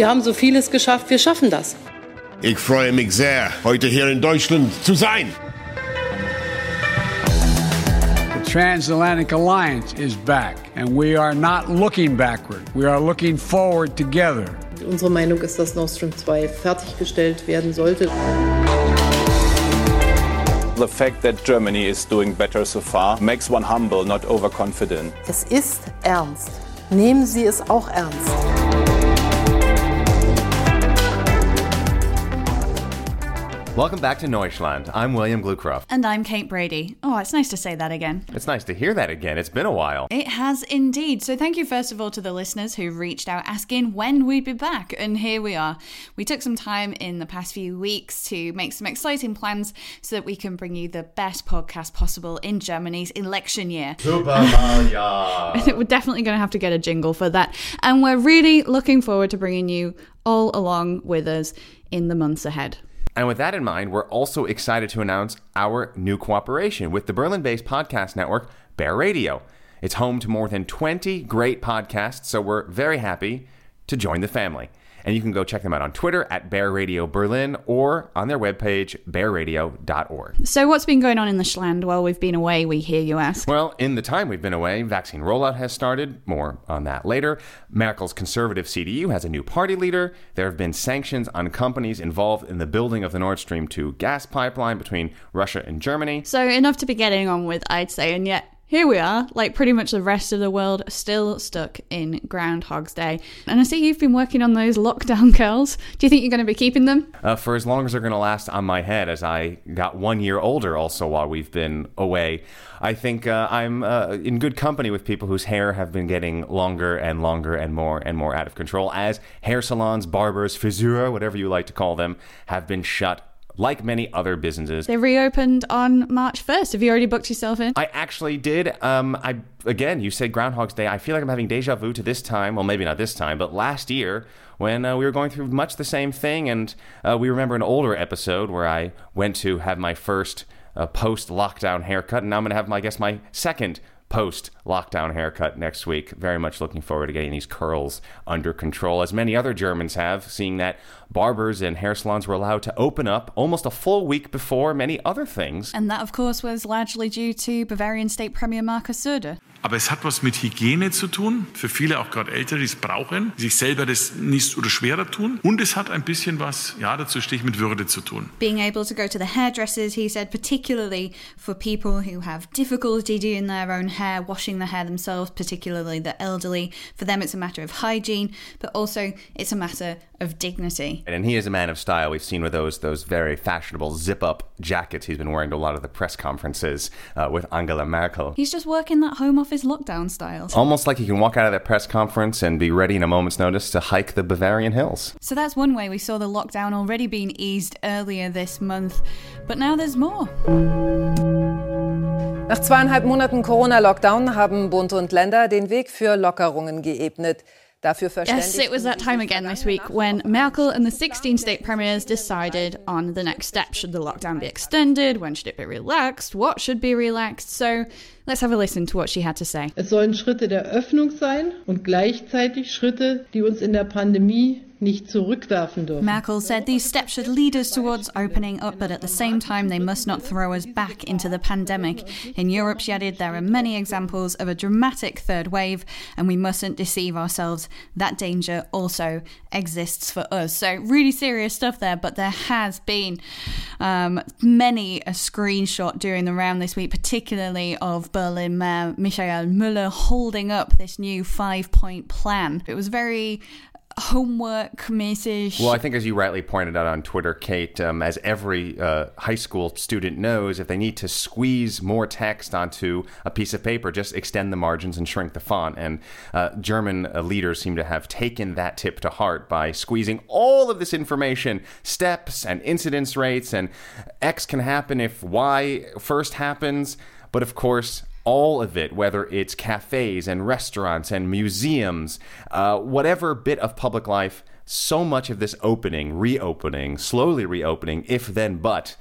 Wir haben so vieles geschafft, wir schaffen das. Ich freue mich sehr, heute hier in Deutschland zu sein. The Transatlantic Alliance is back, and we are not looking backward. We are looking forward together. Unsere Meinung ist, dass Nord Stream 2 fertiggestellt werden sollte. The fact that Germany is doing better so far makes one humble, not overconfident. Es ist ernst. Nehmen Sie es auch ernst. Welcome back to Neuschland. I'm William Glucroft. And I'm Kate Brady. Oh, it's nice to say that again. It's nice to hear that again. It's been a while. It has indeed. So, thank you first of all to the listeners who reached out asking when we'd be back. And here we are. We took some time in the past few weeks to make some exciting plans so that we can bring you the best podcast possible in Germany's election year. Super Maria. We're definitely going to have to get a jingle for that. And we're really looking forward to bringing you all along with us in the months ahead. And with that in mind, we're also excited to announce our new cooperation with the Berlin based podcast network, Bear Radio. It's home to more than 20 great podcasts, so we're very happy to join the family. And you can go check them out on Twitter at Bear Radio Berlin or on their webpage, bearradio.org. So, what's been going on in the Schland while we've been away, we hear you ask? Well, in the time we've been away, vaccine rollout has started. More on that later. Merkel's conservative CDU has a new party leader. There have been sanctions on companies involved in the building of the Nord Stream 2 gas pipeline between Russia and Germany. So, enough to be getting on with, I'd say, and yet here we are, like pretty much the rest of the world, still stuck in Groundhog's Day. And I see you've been working on those lockdown curls. Do you think you're going to be keeping them? Uh, for as long as they're going to last on my head, as I got one year older also while we've been away. I think uh, I'm uh, in good company with people whose hair have been getting longer and longer and more and more out of control as hair salons, barbers, friseur, whatever you like to call them, have been shut like many other businesses. They reopened on March 1st. Have you already booked yourself in? I actually did. Um, I again, you said Groundhog's Day. I feel like I'm having deja vu to this time. Well, maybe not this time, but last year when uh, we were going through much the same thing, and uh, we remember an older episode where I went to have my first uh, post-lockdown haircut, and now I'm going to have, my, I guess, my second post lockdown haircut next week. Very much looking forward to getting these curls under control, as many other Germans have, seeing that barbers and hair salons were allowed to open up almost a full week before many other things. And that, of course, was largely due to Bavarian State Premier Markus Söder. Aber es hat was mit Hygiene zu tun, für viele auch gerade Ältere, die es brauchen, sich selber das nicht oder schwerer tun. Und es hat ein bisschen was, ja, dazu stehe ich mit Würde zu tun. Being able to go to the hairdressers, he said, particularly for people who have difficulty doing their own hair, washing their hair themselves, particularly the elderly. For them, it's a matter of hygiene, but also it's a matter of dignity. And he is a man of style. We've seen with those those very fashionable zip up jackets he's been wearing to a lot of the press conferences uh, with Angela Merkel. He's just working that home office lockdown style. Almost like he can walk out of that press conference and be ready in a moment's notice to hike the Bavarian hills. So that's one way we saw the lockdown already being eased earlier this month, but now there's more. Nach zweieinhalb Monaten Corona-Lockdown haben Bund und Länder den Weg für Lockerungen geebnet. Dafür Yes, it was that time again this week when Merkel and the 16 state premiers decided on the next step. Should the lockdown be extended? When should it be relaxed? What should be relaxed? So let's have a listen to what she had to say. Es sollen Schritte der Öffnung sein und gleichzeitig Schritte, die uns in der Pandemie. Merkel said these steps should lead us towards opening up, but at the same time, they must not throw us back into the pandemic. In Europe, she added, there are many examples of a dramatic third wave, and we mustn't deceive ourselves. That danger also exists for us. So, really serious stuff there, but there has been um, many a screenshot during the round this week, particularly of Berlin Mayor Michael Müller holding up this new five point plan. It was very homework message. Well, I think as you rightly pointed out on Twitter, Kate, um, as every uh, high school student knows, if they need to squeeze more text onto a piece of paper, just extend the margins and shrink the font. And uh, German uh, leaders seem to have taken that tip to heart by squeezing all of this information, steps and incidence rates, and X can happen if Y first happens. But of course, all of it, whether it's cafes and restaurants and museums, uh, whatever bit of public life, so much of this opening, reopening, slowly reopening, if then but,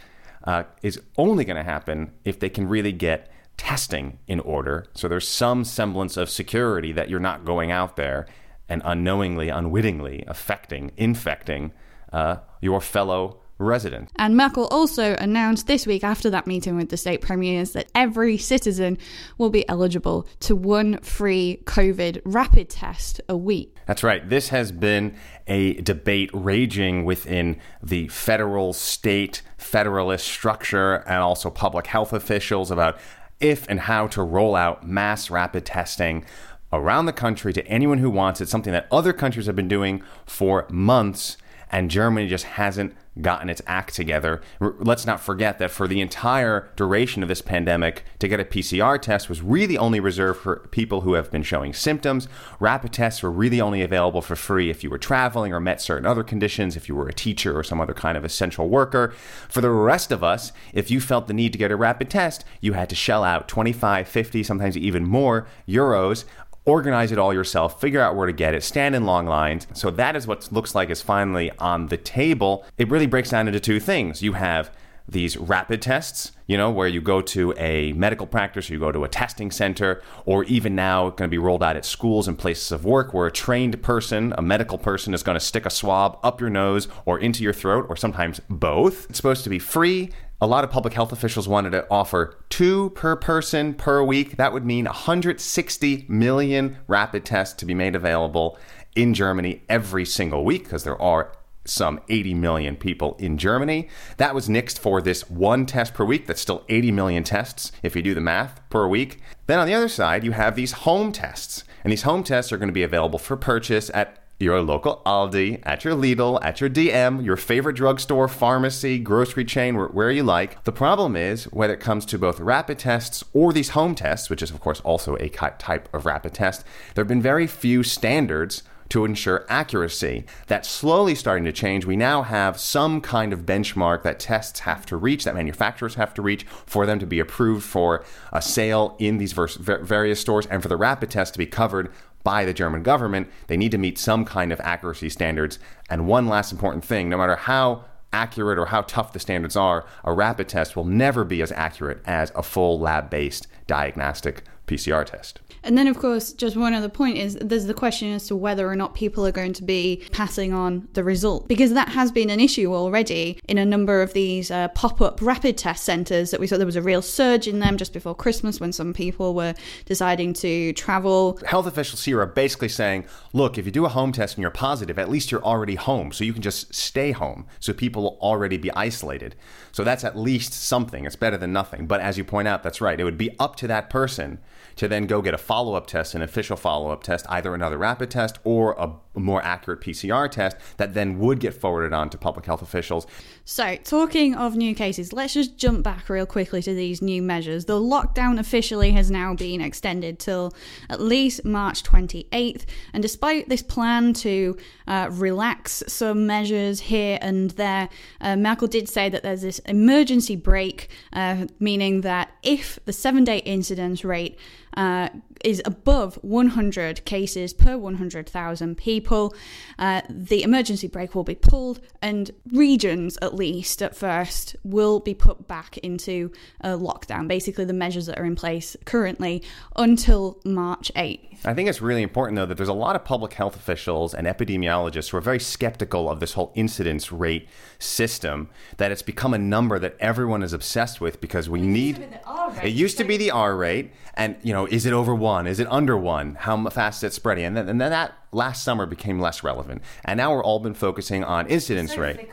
uh, is only going to happen if they can really get testing in order. So there's some semblance of security that you're not going out there and unknowingly, unwittingly affecting, infecting uh, your fellow resident. And Merkel also announced this week after that meeting with the state premiers that every citizen will be eligible to one free COVID rapid test a week. That's right. This has been a debate raging within the federal, state, federalist structure and also public health officials about if and how to roll out mass rapid testing around the country to anyone who wants it, something that other countries have been doing for months and Germany just hasn't gotten its act together. Let's not forget that for the entire duration of this pandemic, to get a PCR test was really only reserved for people who have been showing symptoms. Rapid tests were really only available for free if you were traveling or met certain other conditions, if you were a teacher or some other kind of essential worker. For the rest of us, if you felt the need to get a rapid test, you had to shell out 25, 50, sometimes even more euros organize it all yourself, figure out where to get it, stand in long lines. So that is what looks like is finally on the table. It really breaks down into two things. You have these rapid tests, you know, where you go to a medical practice, or you go to a testing center, or even now going to be rolled out at schools and places of work where a trained person, a medical person, is going to stick a swab up your nose or into your throat, or sometimes both. It's supposed to be free a lot of public health officials wanted to offer two per person per week. That would mean 160 million rapid tests to be made available in Germany every single week because there are some 80 million people in Germany. That was nixed for this one test per week. That's still 80 million tests if you do the math per week. Then on the other side, you have these home tests. And these home tests are going to be available for purchase at your local Aldi, at your Lidl, at your DM, your favorite drugstore, pharmacy, grocery chain, where you like. The problem is when it comes to both rapid tests or these home tests, which is, of course, also a type of rapid test, there have been very few standards to ensure accuracy. That's slowly starting to change. We now have some kind of benchmark that tests have to reach, that manufacturers have to reach for them to be approved for a sale in these various stores and for the rapid test to be covered by the German government. They need to meet some kind of accuracy standards. And one last important thing no matter how accurate or how tough the standards are, a rapid test will never be as accurate as a full lab based diagnostic PCR test. And then, of course, just one other point is there's the question as to whether or not people are going to be passing on the result, because that has been an issue already in a number of these uh, pop up rapid test centres that we saw there was a real surge in them just before Christmas when some people were deciding to travel. Health officials here are basically saying, look, if you do a home test and you're positive, at least you're already home, so you can just stay home, so people will already be isolated. So that's at least something. It's better than nothing. But as you point out, that's right. It would be up to that person to then go get a follow up test, an official follow up test, either another rapid test or a more accurate PCR test that then would get forwarded on to public health officials. So, talking of new cases, let's just jump back real quickly to these new measures. The lockdown officially has now been extended till at least March 28th, and despite this plan to uh, relax some measures here and there, uh, Merkel did say that there's this emergency brake, uh, meaning that if the seven day incidence rate uh, is above 100 cases per 100,000 people, uh, the emergency brake will be pulled, and regions, at least at first, will be put back into a lockdown. Basically, the measures that are in place currently until March 8th. I think it's really important, though, that there's a lot of public health officials and epidemiologists who are very skeptical of this whole incidence rate system, that it's become a number that everyone is obsessed with because we it need. Used it used to be the R rate, and, you know, is it over one? Is it under one? How fast is it spreading? And then, and then that last summer became less relevant. And now we're all been focusing on incidence so rate.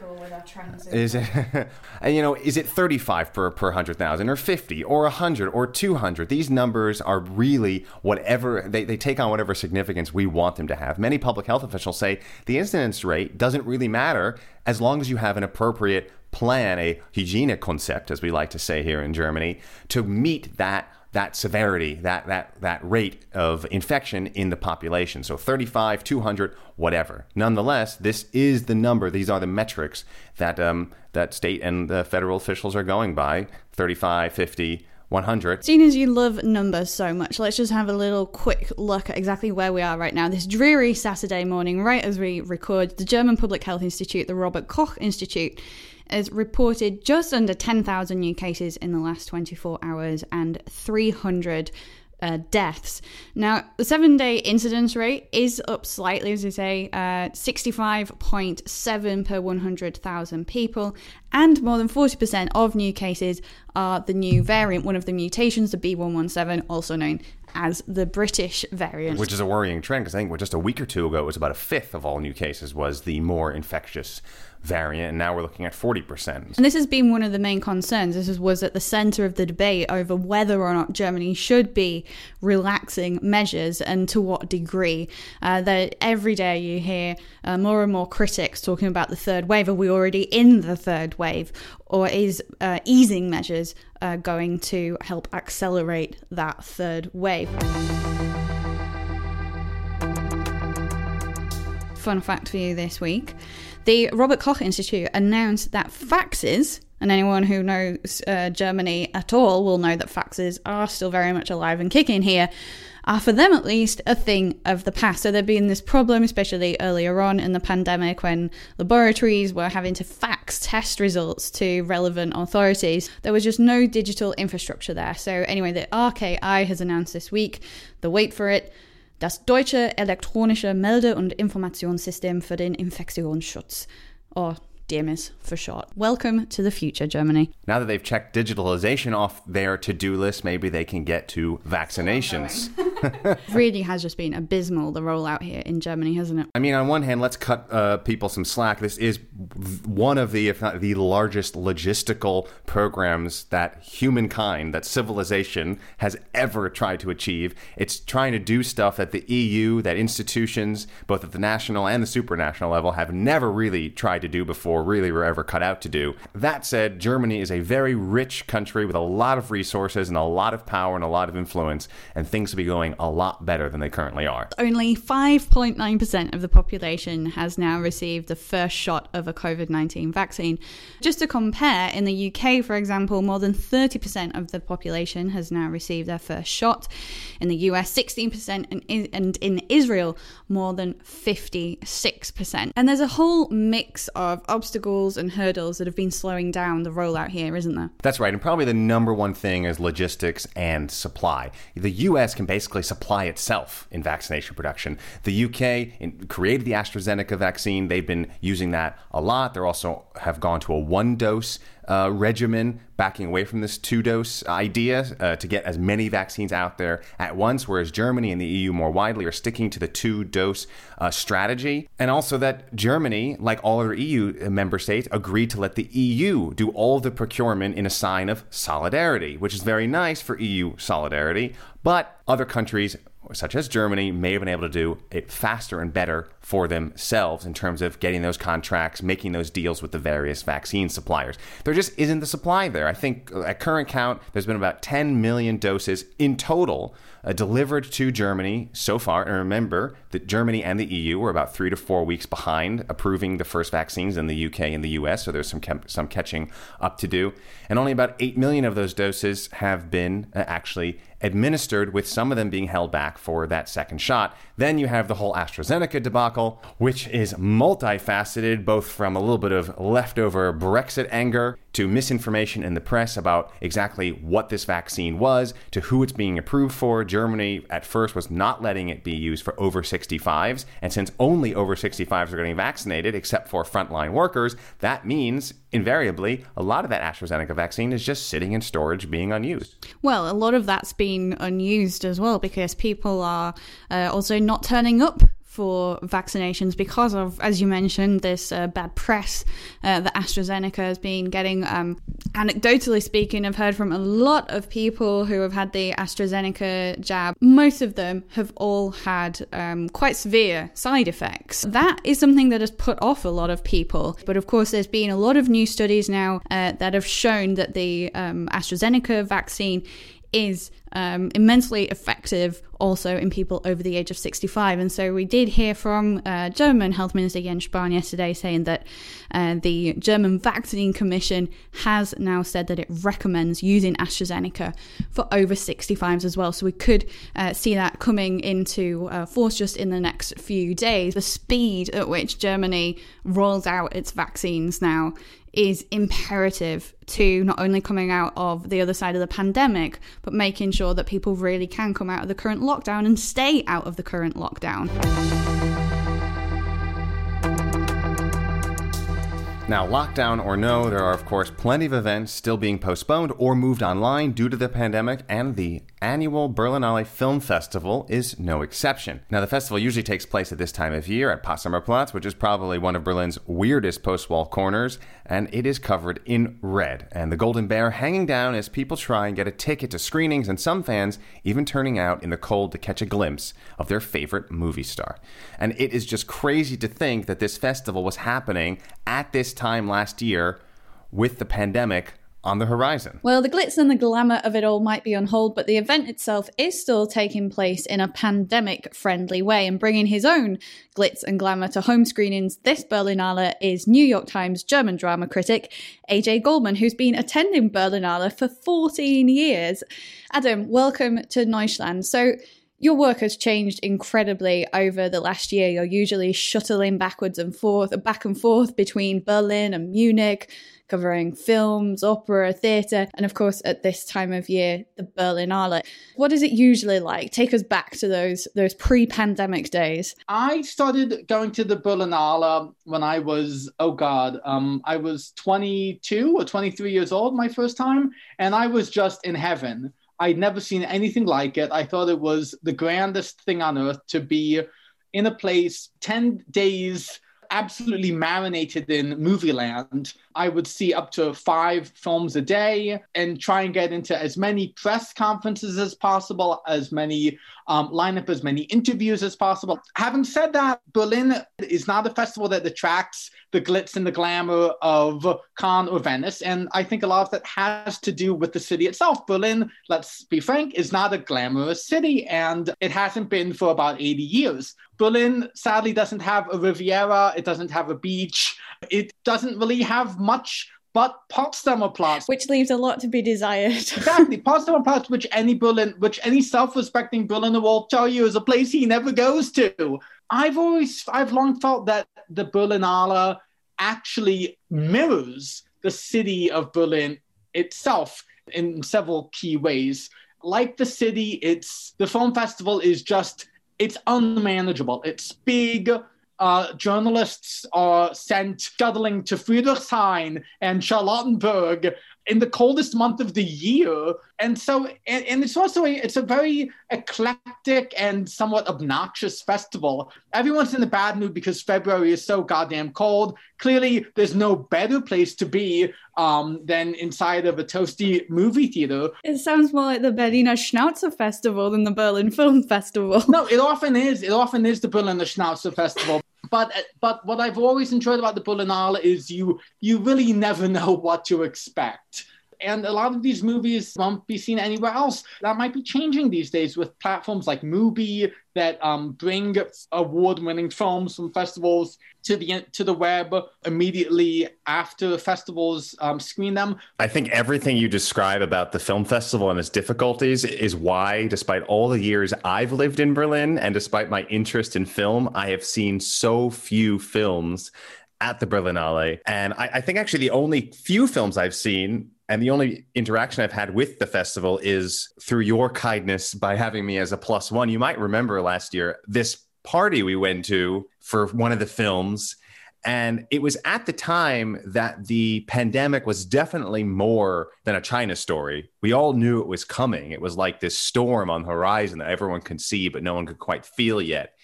Is it, and you know, is it 35 per per 100,000 or 50 or 100 or 200? These numbers are really whatever they, they take on whatever significance we want them to have. Many public health officials say the incidence rate doesn't really matter as long as you have an appropriate plan, a hygienic concept, as we like to say here in Germany, to meet that that severity, that that that rate of infection in the population. So 35, 200, whatever. Nonetheless, this is the number. These are the metrics that um, that state and the federal officials are going by. 35, 50. 100. Seeing as you love numbers so much, let's just have a little quick look at exactly where we are right now. This dreary Saturday morning, right as we record, the German Public Health Institute, the Robert Koch Institute, has reported just under 10,000 new cases in the last 24 hours and 300 uh, deaths. Now, the seven day incidence rate is up slightly, as I say, uh, 65.7 per 100,000 people, and more than 40% of new cases are the new variant, one of the mutations, the B117, also known as the British variant. Which is a worrying trend because I think just a week or two ago, it was about a fifth of all new cases was the more infectious variant, and now we're looking at 40%. And this has been one of the main concerns. This was at the center of the debate over whether or not Germany should be relaxing measures and to what degree. Uh, that every day you hear uh, more and more critics talking about the third wave. Are we already in the third wave? Or is uh, easing measures uh, going to help accelerate that third wave? Fun fact for you this week the Robert Koch Institute announced that faxes, and anyone who knows uh, Germany at all will know that faxes are still very much alive and kicking here, are for them at least a thing of the past. So there'd been this problem, especially earlier on in the pandemic when laboratories were having to fax test results to relevant authorities. There was just no digital infrastructure there. So anyway, the RKI has announced this week, the wait for it, das Deutsche Elektronische Melde- und Informationssystem für den Infektionsschutz, oh, or DEMIS for short. Welcome to the future, Germany. Now that they've checked digitalization off their to do list, maybe they can get to vaccinations. really has just been abysmal, the rollout here in Germany, hasn't it? I mean, on one hand, let's cut uh, people some slack. This is one of the, if not the largest logistical programs that humankind, that civilization has ever tried to achieve. It's trying to do stuff that the EU, that institutions, both at the national and the supranational level, have never really tried to do before, really were ever cut out to do. That said, Germany is a very rich country with a lot of resources and a lot of power and a lot of influence, and things will be going a lot better than they currently are. Only 5.9% of the population has now received the first shot of a COVID 19 vaccine. Just to compare, in the UK, for example, more than 30% of the population has now received their first shot. In the US, 16%, and in Israel, more than 56%. And there's a whole mix of obstacles and hurdles that have been slowing down the rollout here, isn't there? That's right. And probably the number one thing is logistics and supply. The US can basically supply itself in vaccination production. The UK created the AstraZeneca vaccine. They've been using that a lot. They also have gone to a one dose uh, regimen, backing away from this two dose idea uh, to get as many vaccines out there at once, whereas Germany and the EU more widely are sticking to the two dose uh, strategy. And also that Germany, like all other EU member states, agreed to let the EU do all the procurement in a sign of solidarity, which is very nice for EU solidarity. But other countries such as Germany, may have been able to do it faster and better for themselves in terms of getting those contracts, making those deals with the various vaccine suppliers. There just isn't the supply there. I think at current count, there's been about 10 million doses in total uh, delivered to Germany so far. And remember that Germany and the EU were about three to four weeks behind approving the first vaccines in the UK and the US, so there's some some catching up to do. And only about 8 million of those doses have been uh, actually administered, with some of them being held back for that second shot. Then you have the whole AstraZeneca debacle, which is multifaceted, both from a little bit of leftover Brexit anger to misinformation in the press about exactly what this vaccine was, to who it's being approved for. Germany at first was not letting it be used for over 65s, and since only over 65s are getting vaccinated, except for frontline workers, that means invariably a lot of that AstraZeneca vaccine is just sitting in storage being unused. Well, a lot of that's been unused as well because people are uh, also not turning up for vaccinations because of, as you mentioned, this uh, bad press uh, that AstraZeneca has been getting. Um, anecdotally speaking, I've heard from a lot of people who have had the AstraZeneca jab. Most of them have all had um, quite severe side effects. That is something that has put off a lot of people. But of course, there's been a lot of new studies now uh, that have shown that the um, AstraZeneca vaccine is um, immensely effective also in people over the age of 65. And so we did hear from uh, German Health Minister Jens Spahn yesterday saying that uh, the German Vaccine Commission has now said that it recommends using AstraZeneca for over 65s as well. So we could uh, see that coming into uh, force just in the next few days. The speed at which Germany rolls out its vaccines now is imperative to not only coming out of the other side of the pandemic, but making sure that people really can come out of the current lockdown and stay out of the current lockdown. Now, lockdown or no, there are, of course, plenty of events still being postponed or moved online due to the pandemic, and the annual Berlinale Film Festival is no exception. Now, the festival usually takes place at this time of year at Potsdamer Platz, which is probably one of Berlin's weirdest post wall corners, and it is covered in red, and the Golden Bear hanging down as people try and get a ticket to screenings, and some fans even turning out in the cold to catch a glimpse of their favorite movie star. And it is just crazy to think that this festival was happening at this time last year with the pandemic on the horizon. Well, the glitz and the glamour of it all might be on hold, but the event itself is still taking place in a pandemic friendly way and bringing his own glitz and glamour to home screenings. This Berlinale is New York Times German drama critic AJ Goldmann, who's been attending Berlinale for 14 years. Adam, welcome to Neuschland. So, your work has changed incredibly over the last year. You're usually shuttling backwards and forth, back and forth between Berlin and Munich, covering films, opera, theatre, and of course, at this time of year, the Berlinale. What is it usually like? Take us back to those those pre-pandemic days. I started going to the Berlinale when I was oh god, um, I was 22 or 23 years old my first time, and I was just in heaven. I'd never seen anything like it. I thought it was the grandest thing on earth to be in a place 10 days absolutely marinated in movie land. I would see up to five films a day and try and get into as many press conferences as possible, as many um, line up as many interviews as possible. Having said that, Berlin is not a festival that attracts the glitz and the glamour of Cannes or Venice. And I think a lot of that has to do with the city itself. Berlin, let's be frank, is not a glamorous city, and it hasn't been for about 80 years. Berlin sadly doesn't have a Riviera, it doesn't have a beach, it doesn't really have much but Potsdamer Platz, which leaves a lot to be desired. exactly, Potsdamer Platz, which any Berlin, which any self-respecting Berliner will tell you is a place he never goes to. I've always, I've long felt that the Berlinale actually mirrors the city of Berlin itself in several key ways. Like the city, it's the film festival is just it's unmanageable. It's big uh, journalists are sent scuttling to Friedrichshain and Charlottenburg in the coldest month of the year. And so, and, and, it's also a, it's a very eclectic and somewhat obnoxious festival. Everyone's in a bad mood because February is so goddamn cold. Clearly, there's no better place to be um, than inside of a toasty movie theater. It sounds more like the Berliner Schnauzer Festival than the Berlin Film Festival. No, it often is. It often is the Berliner Schnauzer Festival but uh, but what I've always enjoyed about the Berlinale is you you really never know what to expect. And a lot of these movies won't be seen anywhere else. That might be changing these days with platforms like Mubi that um, bring award-winning films from festivals to the to the web immediately after festivals um, screen them. I think everything you describe about the film festival and its difficulties is why, despite all the years I've lived in Berlin and despite my interest in film, I have seen so few films at the Berlinale. And I, I think actually the only few films I've seen and the only interaction I've had with the festival is through your kindness by having me as a plus one. You might remember last year this party we went to for one of the films. And it was at the time that the pandemic was definitely more than a China story. We all knew it was coming. It was like this storm on the horizon that everyone could see, but no one could quite feel yet.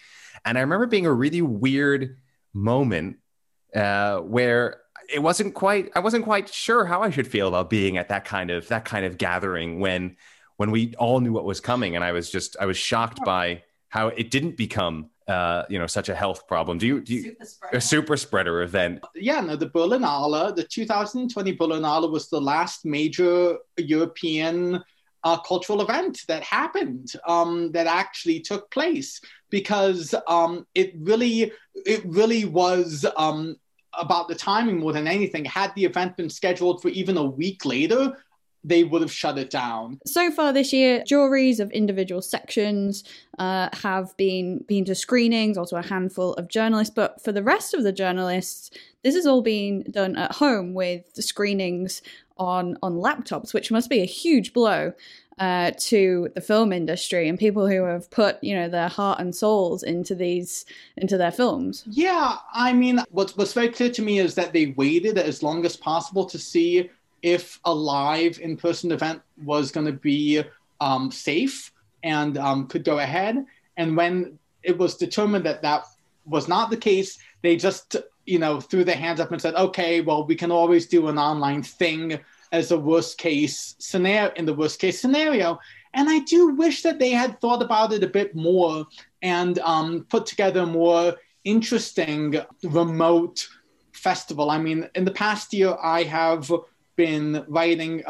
And I remember being a really weird moment uh, where it wasn't quite i wasn't quite sure how i should feel about being at that kind of that kind of gathering when when we all knew what was coming. And i was just i was shocked by how it didn't become uh, you know such a health problem. Do you, do you super a super spreader event. Yeah no the berlinale the 2020 berlinale was the last major european uh, cultural event that happened um, that actually took place because um, it really it really was um, about the timing more than anything. Had the event been scheduled for even a week later, they would have shut it down. So far this year, juries of individual sections uh, have been been to screenings, also a handful of journalists. But for the rest of the journalists, this has all been done at home with the screenings on on laptops, which must be a huge blow uh, to the film industry and people who have put you know their heart and souls into these into their films. Yeah, I mean, what's what's very clear to me is that they waited as long as possible to see if a live in person event was going to be um, safe and um, could go ahead. And when it was determined that that was not the case, they just you know threw their hands up and said, "Okay, well, we can always do an online thing." As a worst case scenario in the worst case scenario. And I do wish that they had thought about it a bit more and um, put together a more interesting remote festival. I mean, in the past year, I have been writing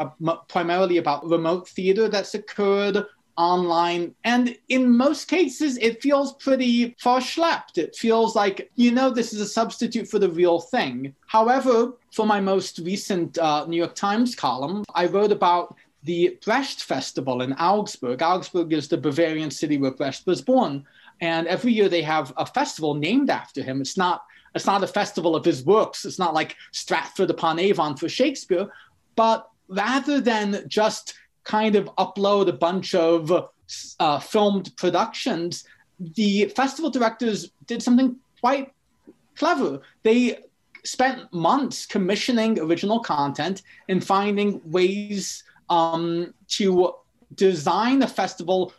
primarily about remote theater that's occurred online. And in most cases, it feels pretty far schlepped. It feels like, you know, this is a substitute for the real thing. However, for my most recent uh, New York Times column, I wrote about the Brecht Festival in Augsburg. Augsburg is the Bavarian city where Brecht was born. And every year they have a festival named after him. It's not it's not a festival of his works. It's not like Stratford upon Avon for Shakespeare, but rather than just kind of upload a bunch of uh, filmed productions, the festival directors did something quite clever. They spent months commissioning original content and finding ways um, to design a festival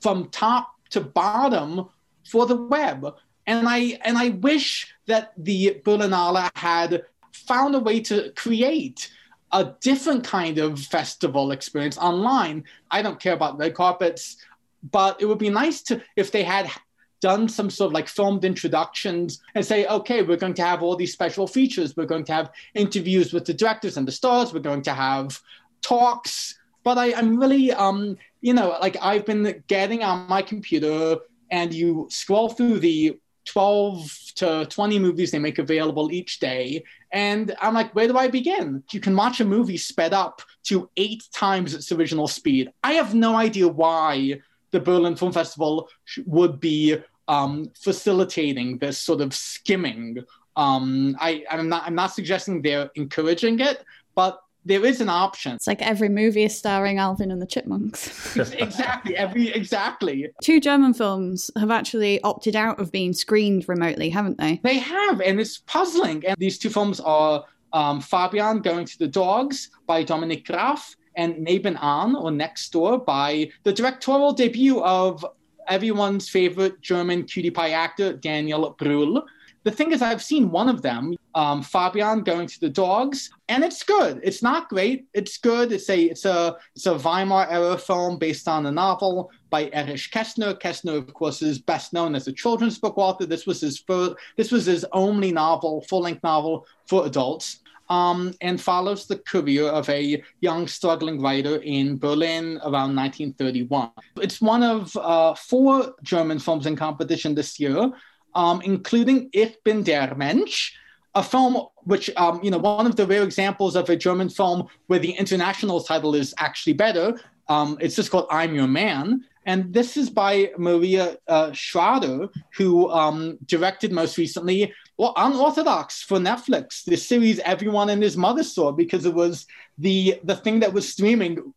from top to bottom for the web. And I and I wish that the Berlinale had found a way to create a different kind of festival experience online. I don't care about red carpets, but it would be nice to if they had done some sort of like filmed introductions and say, okay, we're going to have all these special features. We're going to have interviews with the directors and the stars. We're going to have talks. But I, I'm really, um, you know, like I've been getting on my computer and you scroll through the 12 to 20 movies they make available each day. And I'm like, where do I begin? You can watch a movie sped up to eight times its original speed. I have no idea why the Berlin Film Festival would be um, facilitating this sort of skimming. Um, I, I'm not I'm not suggesting they're encouraging it, but there is an option. It's like every movie is starring Alvin and the Chipmunks. exactly, every exactly. Two German films have actually opted out of being screened remotely, haven't they? They have, and it's puzzling. And these two films are um, Fabian Going to the Dogs by Dominik Graf and Nebenan or Next Door by the directorial debut of everyone's favorite German cutie pie actor, Daniel Brühl. The thing is, I've seen one of them, um, Fabian going to the dogs, and it's good. It's not great. It's good. It's a it's a it's a Weimar era film based on a novel by Erich Kästner. Kästner, of course, is best known as a children's book author. This was his first, this was his only novel, full length novel for adults. Um, and follows the career of a young struggling writer in Berlin around 1931. It's one of uh, four German films in competition this year um, including Ich bin der Mensch, a film which, um, you know, one of the rare examples of a German film where the international title is actually better. Um, it's just called I'm Your Man. And this is by Maria uh, Schrader, who um, directed most recently well, Unorthodox for Netflix, the series everyone and his mother saw because it was the the thing that was streaming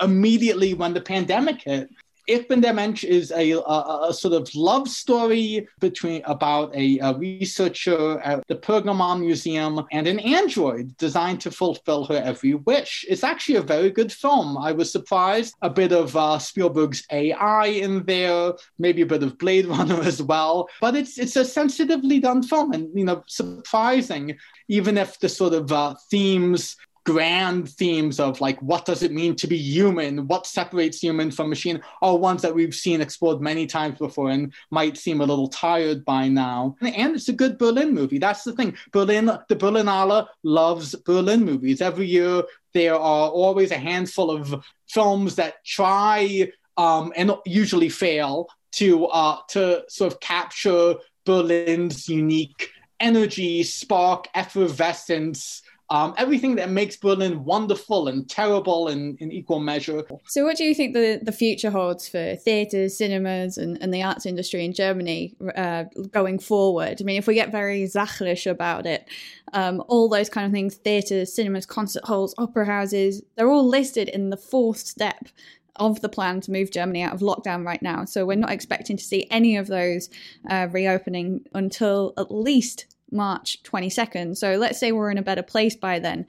immediately when the pandemic hit. Ich bin der is a, a, a, sort of love story between about a, a, researcher at the Pergamon Museum and an android designed to fulfill her every wish. It's actually a very good film. I was surprised. A bit of uh, Spielberg's AI in there, maybe a bit of Blade Runner as well. But it's it's a sensitively done film, and you know, surprising. Even if the sort of uh, themes grand themes of like what does it mean to be human? What separates human from machine are ones that we've seen explored many times before and might seem a little tired by now. And it's a good berlin movie. That's the thing. Berlin the berlinale loves berlin movies. Every year there are always a handful of films that try um, and usually fail to uh, to sort of capture berlin's unique energy spark effervescence um, everything that makes Berlin wonderful and terrible in, in equal measure. So, what do you think the, the future holds for theatres, cinemas, and, and the arts industry in Germany uh, going forward? I mean, if we get very sachlich about it, um, all those kind of things theatres, cinemas, concert halls, opera houses they're all listed in the fourth step of the plan to move Germany out of lockdown right now. So we're not expecting to see any of those uh, reopening until at least March 22nd. So let's say we're in a better place by then.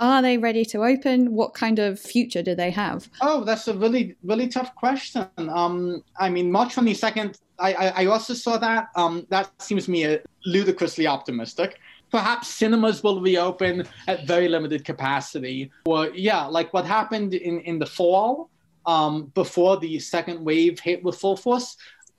Are they ready to open? What kind of future do they have? Oh, that's a really, really tough question. Um, I mean, March 22nd, I, I, I also saw that. Um, that seems to me ludicrously optimistic perhaps cinemas will reopen at very limited capacity or yeah like what happened in in the fall um, before the second wave hit with full force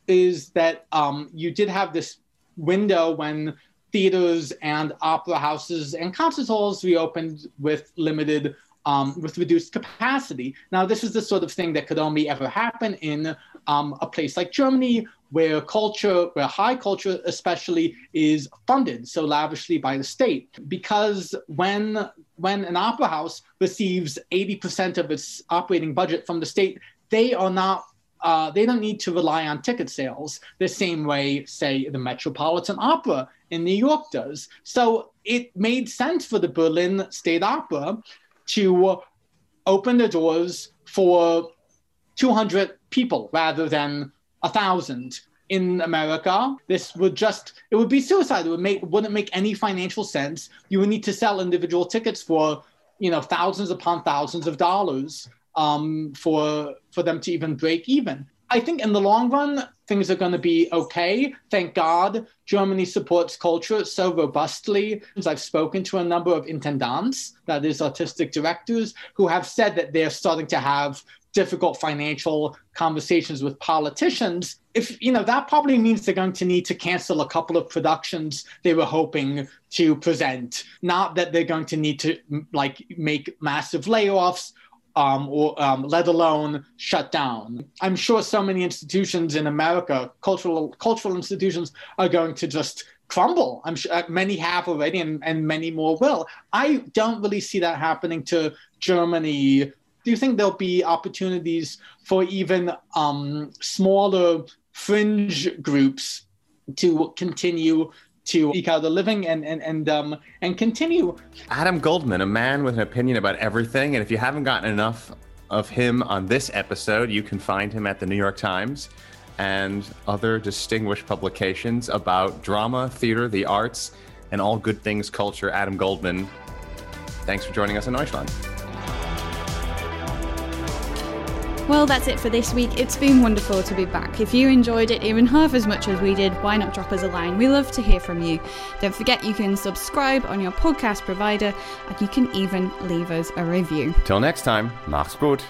is that um, you did have this window when theaters and opera houses and concert halls reopened with limited um, with reduced capacity. Now, this is the sort of thing that could only ever happen in um, a place like Germany, where culture, where high culture especially, is funded so lavishly by the state. Because when when an opera house receives 80% of its operating budget from the state, they are not uh, they don't need to rely on ticket sales the same way, say, the Metropolitan Opera in New York does. So it made sense for the Berlin State Opera to open the doors for 200 people rather than a thousand in America. This would just it would be suicide. It would make wouldn't make any financial sense. You would need to sell individual tickets for you know thousands upon thousands of dollars um, for for them to even break even. I think in the long run, things are going to be okay. Thank God Germany supports culture so robustly. I've spoken to a number of intendants, that is, artistic directors, who have said that they're starting to have difficult financial conversations with politicians if you know that probably means they're going to need to cancel a couple of productions they were hoping to present not that they're going to need to like make massive layoffs um, or um, let alone shut down. I'm sure so many institutions in America, cultural cultural institutions, are going to just crumble. I'm sure uh, many have already, and, and many more will. I don't really see that happening to Germany do you think there'll be opportunities for even um, smaller fringe groups to continue to eke out a living and and and um and continue. Adam Goldmann, a man with an opinion about everything, and if you haven't gotten enough of him on this episode, you can find him at the New York Times and other distinguished publications about drama, theater, the arts, and all good things culture. Adam Goldmann, thanks for joining us in Deutschland. Well, that's it for this week. It's been wonderful to be back. If you enjoyed it even half as much as we did, why not drop us a line? We love to hear from you. Don't forget you can subscribe on your podcast provider and you can even leave us a review. Till next time, mach's gut.